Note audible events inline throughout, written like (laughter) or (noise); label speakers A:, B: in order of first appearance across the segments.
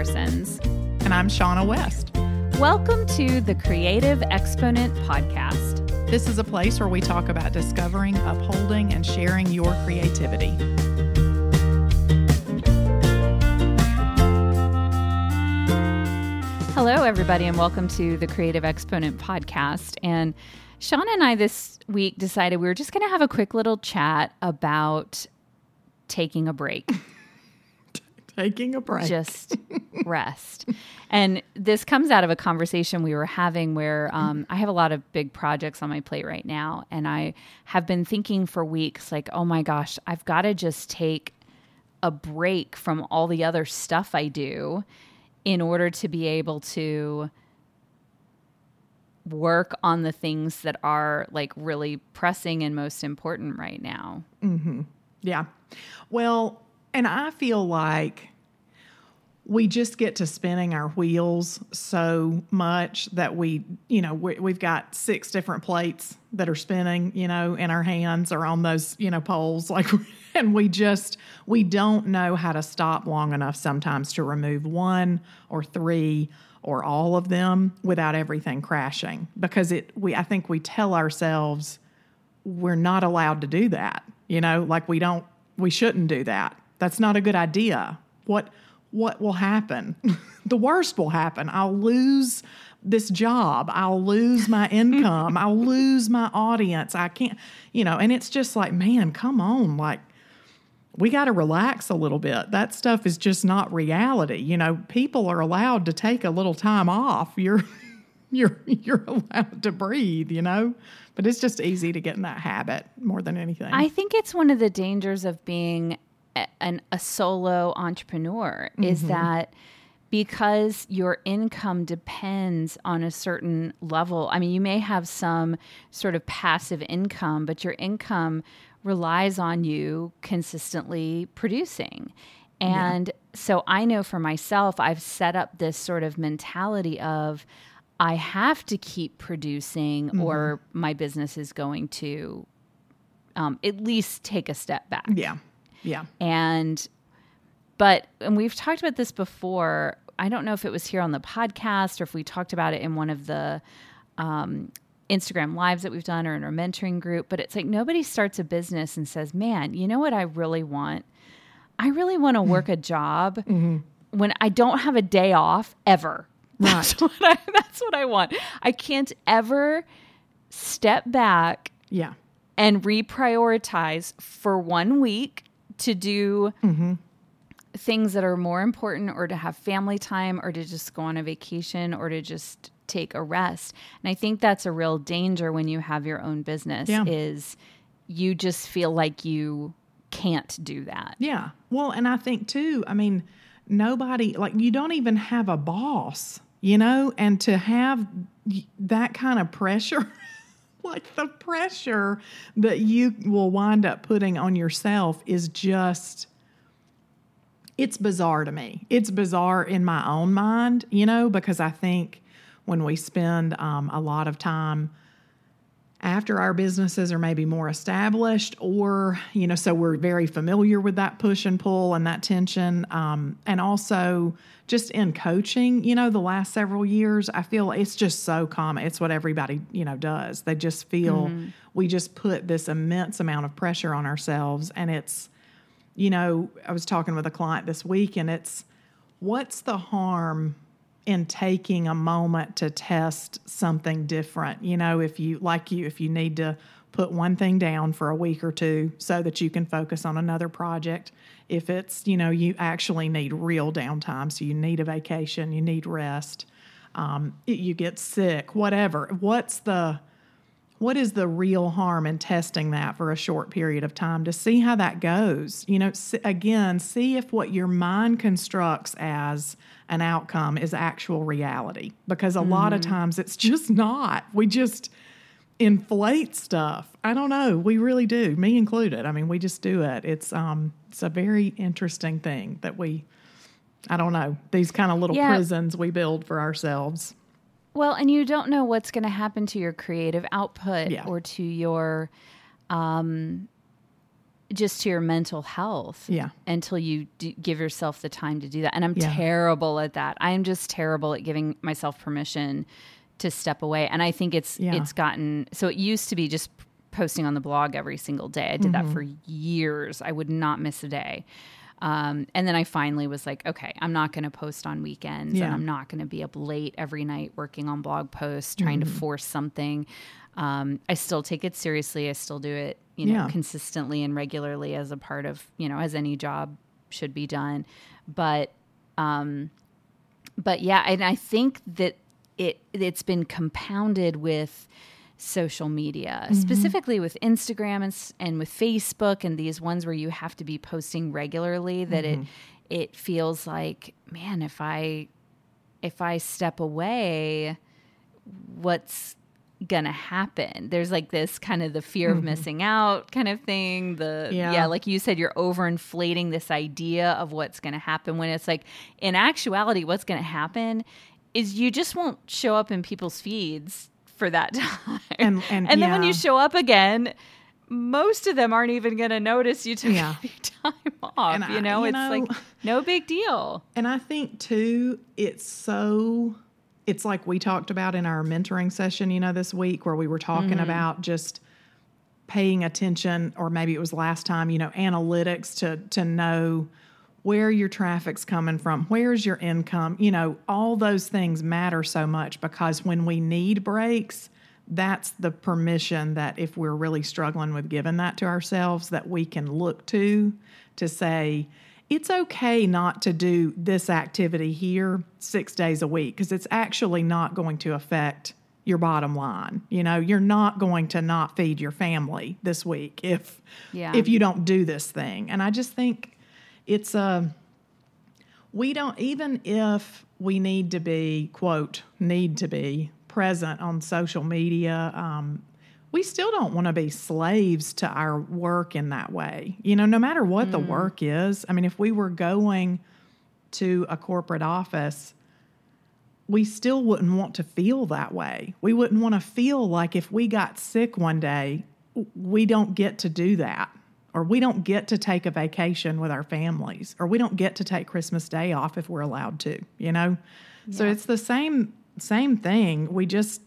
A: Parsons.
B: And I'm Shaunna West.
A: Welcome to the Creative Exponent Podcast.
B: This is a place where we talk about discovering, upholding, and sharing your creativity.
A: Hello, everybody, and welcome to the Creative Exponent Podcast. And Shaunna and I this week decided we were just going to have a quick little chat about taking a break. (laughs)
B: taking a break.
A: Just (laughs) rest. And this comes out of a conversation we were having where um, I have a lot of big projects on my plate right now. And I have been thinking for weeks, like, oh my gosh, I've got to just take a break from all the other stuff I do in order to be able to work on the things that are like really pressing and most important right now.
B: Mm-hmm. Yeah. Well, and I feel like we just get to spinning our wheels so much that we, you know, we, have got six different plates that are spinning, you know, in our hands or on those, you know, poles. (laughs) Like, and we just, we don't know how to stop long enough sometimes to remove one or three or all of them without everything crashing because it, we, I think we tell ourselves we're not allowed to do that, you know, like we don't, we shouldn't do that. That's not a good idea. What, what will happen? (laughs) the worst will happen. I'll lose this job. I'll lose my (laughs) income. I'll lose my audience. I can't, you know, and it's just like, man, come on. Like, we got to relax a little bit. That stuff is just not reality. You know, people are allowed to take a little time off. (laughs) You're, you're, you're allowed to breathe, you know? But it's just easy to get in that habit more than anything.
A: I think it's one of the dangers of being an, a solo entrepreneur mm-hmm. is that because your income depends on a certain level. I mean, you may have some sort of passive income, but your income relies on you consistently producing. And yeah. so I know for myself, I've set up this sort of mentality of I have to keep producing mm-hmm. or my business is going to um, at least take a step back.
B: Yeah. Yeah.
A: And, but, and we've talked about this before. I don't know if it was here on the podcast or if we talked about it in one of the um, Instagram lives that we've done or in our mentoring group, but it's like nobody starts a business and says, man, you know what I really want? I really want to work a (laughs) job mm-hmm. when I don't have a day off ever. (laughs) Right. That's what I, that's what I want. I can't ever step back.
B: Yeah.
A: And reprioritize for one week to do mm-hmm. things that are more important or to have family time or to just go on a vacation or to just take a rest. And I think that's a real danger when you have your own business yeah. is you just feel like you can't do that.
B: Yeah. Well, and I think too, I mean, nobody like you don't even have a boss, you know, and to have that kind of pressure (laughs) like the pressure that you will wind up putting on yourself is just it's bizarre to me. It's bizarre in my own mind, you know, because I think when we spend um, a lot of time after our businesses are maybe more established or you know so we're very familiar with that push and pull and that tension. Um, and also just in coaching you know the last several years i feel it's just so common it's what everybody you know does. They just feel mm-hmm. we just put this immense amount of pressure on ourselves. And it's you know i was talking with a client this week and it's what's the harm in taking a moment to test something different. You know, if you, like you, if you need to put one thing down for a week or two so that you can focus on another project. If it's, you know, you actually need real downtime, so you need a vacation, you need rest, um, you get sick, whatever. What's the, what is the real harm in testing that for a short period of time to see how that goes? You know, again, see if what your mind constructs as an outcome is actual reality because a mm-hmm. lot of mm-hmm. times it's (laughs) just not. We just inflate stuff. I don't know. We really do, me included. I mean, we just do it. It's um it's a very interesting thing that we I don't know, these kind of little yeah. prisons we build for ourselves.
A: Well, and you don't know what's going to happen to your creative output yeah. or to your um just to your mental health.
B: Yeah.
A: Until you do give yourself the time to do that. And I'm
B: Yeah.
A: terrible at that. I am just terrible at giving myself permission to step away. And I think it's
B: Yeah.
A: it's gotten so it used to be just posting on the blog every single day. I did that for years. I would not miss a day. Um, and then I finally was like, okay, I'm not going to post on weekends and I'm not going to be up late every night working on blog posts, trying to force something. Um, I still take it seriously. I still do it, you know,
B: Yeah.
A: consistently and regularly as a part of, you know, as any job should be done. But, um, but yeah, and I think that it it's been compounded with social media, mm-hmm. specifically with Instagram and, and with Facebook and these ones where you have to be posting regularly. That it mm-hmm. it feels like, man, if I if I step away, what's gonna happen there's like this kind of the fear of mm-hmm. missing out kind of thing the
B: Yeah.
A: yeah like you said you're overinflating this idea of what's gonna happen when it's like in actuality what's gonna happen is you just won't show up in people's feeds for that (laughs) time.
B: And- and-
A: then when you show up again most of them aren't even gonna notice you took
B: Yeah. (laughs)
A: time off
B: And I-
A: you know?
B: you
A: it's like (laughs) no big deal.
B: And I think too, it's so it's like we talked about in our mentoring session, you know, this week where we were talking mm-hmm. about just paying attention, or maybe it was last time, you know, analytics to to know where your traffic's coming from, where's your income, you know, all those things matter so much because when we need breaks, that's the permission that if we're really struggling with giving that to ourselves, that we can look to to say, it's okay not to do this activity here six days a week because it's actually not going to affect your bottom line. You know, you're not going to not feed your family this week if
A: Yeah.
B: if you don't do this thing. And I just think it's a we don't even if we need to be quote need to be present on social media um, we still don't want to be slaves to our work in that way. You know no matter what the work is i mean if we were going to a corporate office we still wouldn't want to feel that way. We wouldn't want to feel like if we got sick one day we don't get to do that or we don't get to take a vacation with our families or we don't get to take christmas day off if we're allowed to you know? So it's the same same thing. We just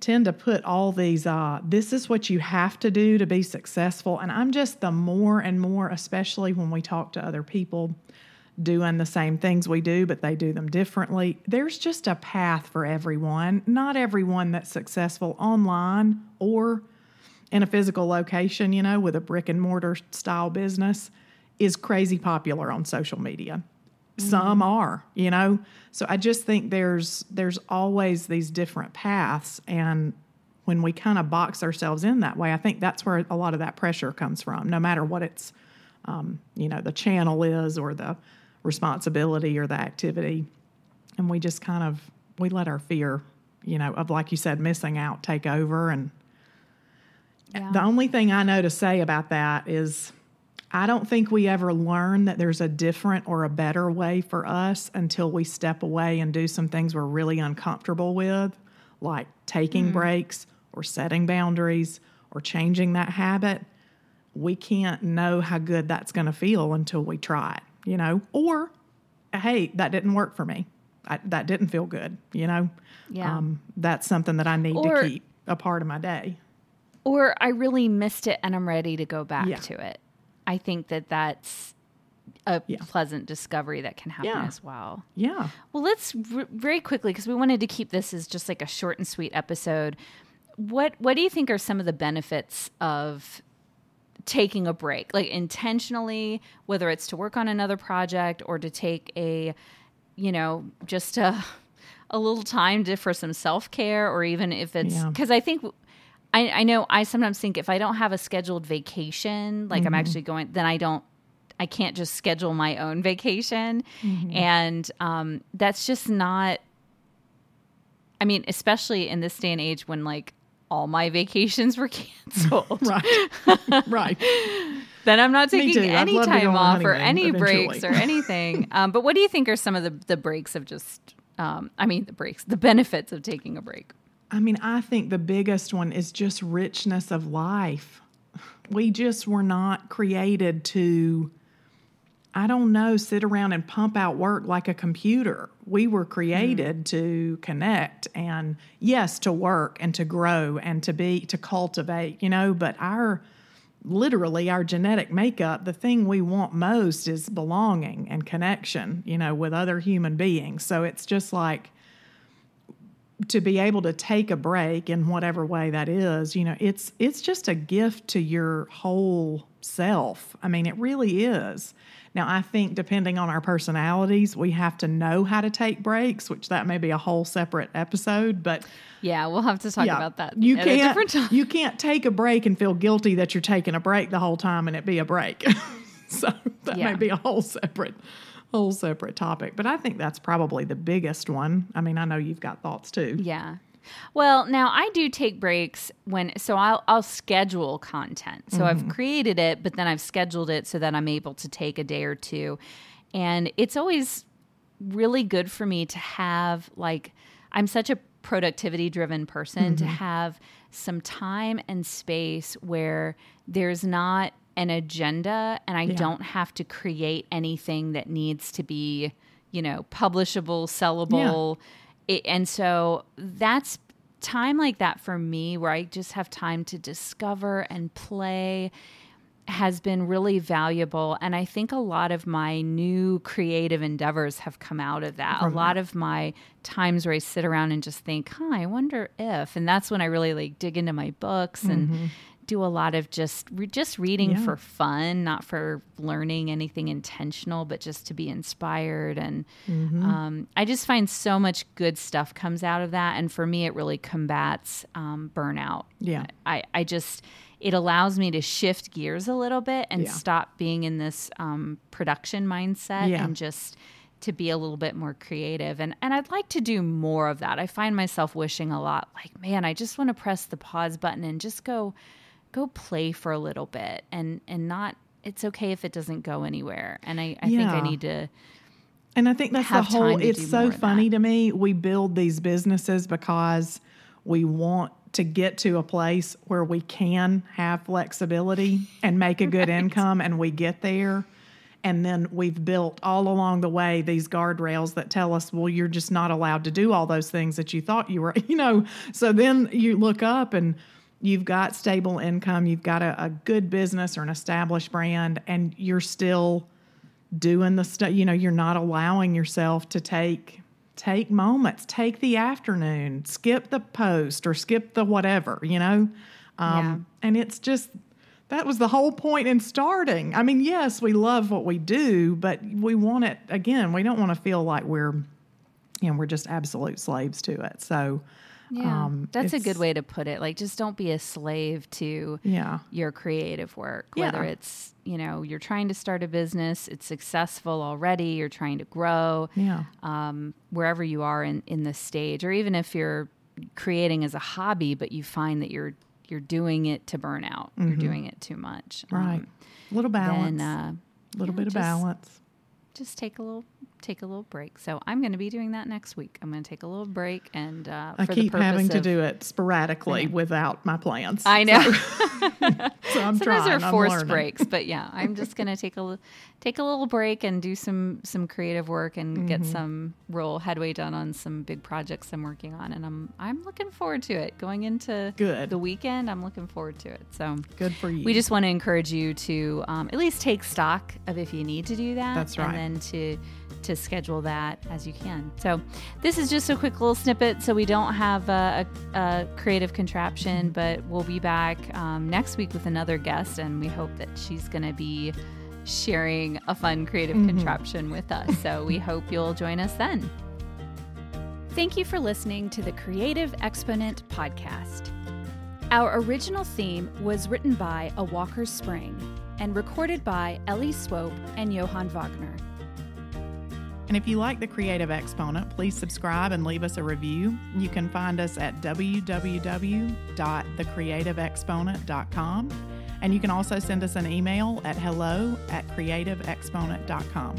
B: tend to put all these uh, this is what you have to do to be successful. And i'm just the more and more especially when we talk to other people doing the same things we do but they do them differently there's just a path for everyone. Not everyone that's successful online or in a physical location you know with a brick and mortar style business is crazy popular on social media. Some are you know? So i just think there's there's always these different paths and when we kind of box ourselves in that way i think that's where a lot of that pressure comes from no matter what it's um, you know the channel is or the responsibility or the activity. And we just kind of we let our fear you know of like you said missing out take over and
A: Yeah.
B: the only thing I know to say about that is I don't think we ever learn that there's a different or a better way for us until we step away and do some things we're really uncomfortable with, like taking breaks or setting boundaries or changing that habit. We can't know how good that's going to feel until we try it, you know? Or, hey, that didn't work for me. I, that didn't feel good, you know?
A: Yeah.
B: Um, that's something that I need
A: Or-
B: to keep a part of my day.
A: Or I really missed it and I'm ready to go back
B: Yeah.
A: to it. I think that that's a
B: Yeah.
A: pleasant discovery that can happen
B: Yeah.
A: as well.
B: Yeah.
A: Well, let's r- very quickly because we wanted to keep this as just like a short and sweet episode. What what do you think are some of the benefits of taking a break, like intentionally, whether it's to work on another project or to take a, you know, just a (laughs) a little time to for some self care, or even if it's
B: Yeah.
A: because I think. I, I know I sometimes think if I don't have a scheduled vacation, like I'm actually going, then I don't I can't just schedule my own (laughs) vacation. And um, that's just not, I mean, especially in this day and age when like all my (laughs) vacations were canceled, (laughs)
B: Right. right.
A: then I'm not taking any
B: love to go
A: time off or any
B: eventually.
A: breaks or anything. um, but what do you think are some of the, the breaks of just, um, I mean, the breaks, the benefits of taking a break?
B: I mean, I think the biggest one is just richness of life. we just were not created to I don't know, sit around and pump out work like a computer. We were created mm. to connect and yes, to work and to grow and to be to cultivate, you know, but our literally our genetic makeup, the thing we want most is belonging and connection, you know, with other human beings. So it's just like to be able to take a break in whatever way that is, you know, it's it's just a gift to your whole self. I mean, it really is. Now, I think depending on our personalities, we have to know how to take breaks, which that may be a whole separate episode. But
A: yeah, we'll have to talk yeah, about that.
B: You can't you can't take a break and feel guilty that you're taking a break the whole time and it be a break. (laughs) so that yeah. may be a whole separate whole separate topic. But I think that's probably the biggest one. I mean, I know you've got thoughts too.
A: Yeah. Well, now I do take breaks when so I'll I'll schedule content. So mm-hmm. I've created it, but then I've scheduled it so that I'm able to take a day or two. And it's always really good for me to have like I'm such a productivity driven person mm-hmm. to have some time and space where there's not an agenda and I yeah. don't have to create anything that needs to be, you know, publishable, sellable. Yeah it, and so that's time like that for me where I just have time to discover and play has been really valuable. And I think a lot of my new creative endeavors have come out of that. A lot of my times where I sit around and just think, huh, I wonder if. And that's when I really like dig into my books and mm-hmm do a lot of just re- just reading yeah. for fun, not for learning anything intentional, but just to be inspired. And mm-hmm. um, I just find so much good stuff comes out of that. And for me, it really combats um, burnout.
B: Yeah,
A: I I just it allows me to shift gears a little bit and yeah. stop being in this um, production mindset yeah. and just to be a little bit more creative and and I'd like to do more of that. I find myself wishing a lot like man, I just want to press the pause button and just go go play for a little bit and and not it's okay if it doesn't go anywhere and i, I yeah. think i need to
B: and i think that's the whole it's so funny to me we build these businesses because we want to get to a place where we can have flexibility and make a (laughs) good right. income and we get there and then we've built all along the way these guardrails that tell us well you're just not allowed to do all those things that you thought you were (laughs) you know so then you look up and you've got stable income, you've got a, a good business or an established brand, and you're still doing the stuff. You know, you're not allowing yourself to take take moments, take the afternoon, skip the post or skip the whatever. You know, um, yeah. and it's just that was the whole point in starting. I mean, yes, we love what we do, but we want it again. We don't want to feel like we're you know we're just absolute slaves to it. So
A: yeah, um, that's a good way to put it. Like, just don't be a slave to
B: yeah.
A: your creative work. Whether yeah. it's you know you're trying to start a business, it's successful already. You're trying to grow.
B: Yeah.
A: Um, wherever you are in in the stage, or even if you're creating as a hobby, but you find that you're you're doing it to burn out. Mm-hmm. You're doing it too much.
B: Right. Um, a little balance. A uh, little yeah, bit of just, balance.
A: Just take a little take a little break. So I'm going to be doing that next week. I'm going to take a little break, and uh,
B: I keep having of, to do it sporadically without my plans.
A: I know. So, (laughs)
B: so I'm
A: Sometimes
B: trying.
A: are forced breaks, but yeah, I'm just going to take a take a little break and do some some creative work and mm-hmm. get some real headway done on some big projects I'm working on, and I'm I'm looking forward to it. Going into
B: good
A: the weekend, I'm looking forward to it. So
B: good for you.
A: We just want to encourage you to um, at least take stock of if you need to do that.
B: That's right.
A: And then to to schedule that as you can. So, this is just a quick little snippet. So, we don't have a, a, a creative contraption, but we'll be back um, next week with another guest, and we hope that she's going to be sharing a fun creative mm-hmm. contraption with us. So, we (laughs) hope you'll join us then. Thank you for listening to the Creative Exponent podcast. Our original theme was written by A Walker's Spring and recorded by Ellie Swope and Johann Wagner.
B: And if you like The Creative Exponent, please subscribe and leave us a review. You can find us at www.thecreativeexponent.com. And you can also send us an email at hello at creativeexponent.com.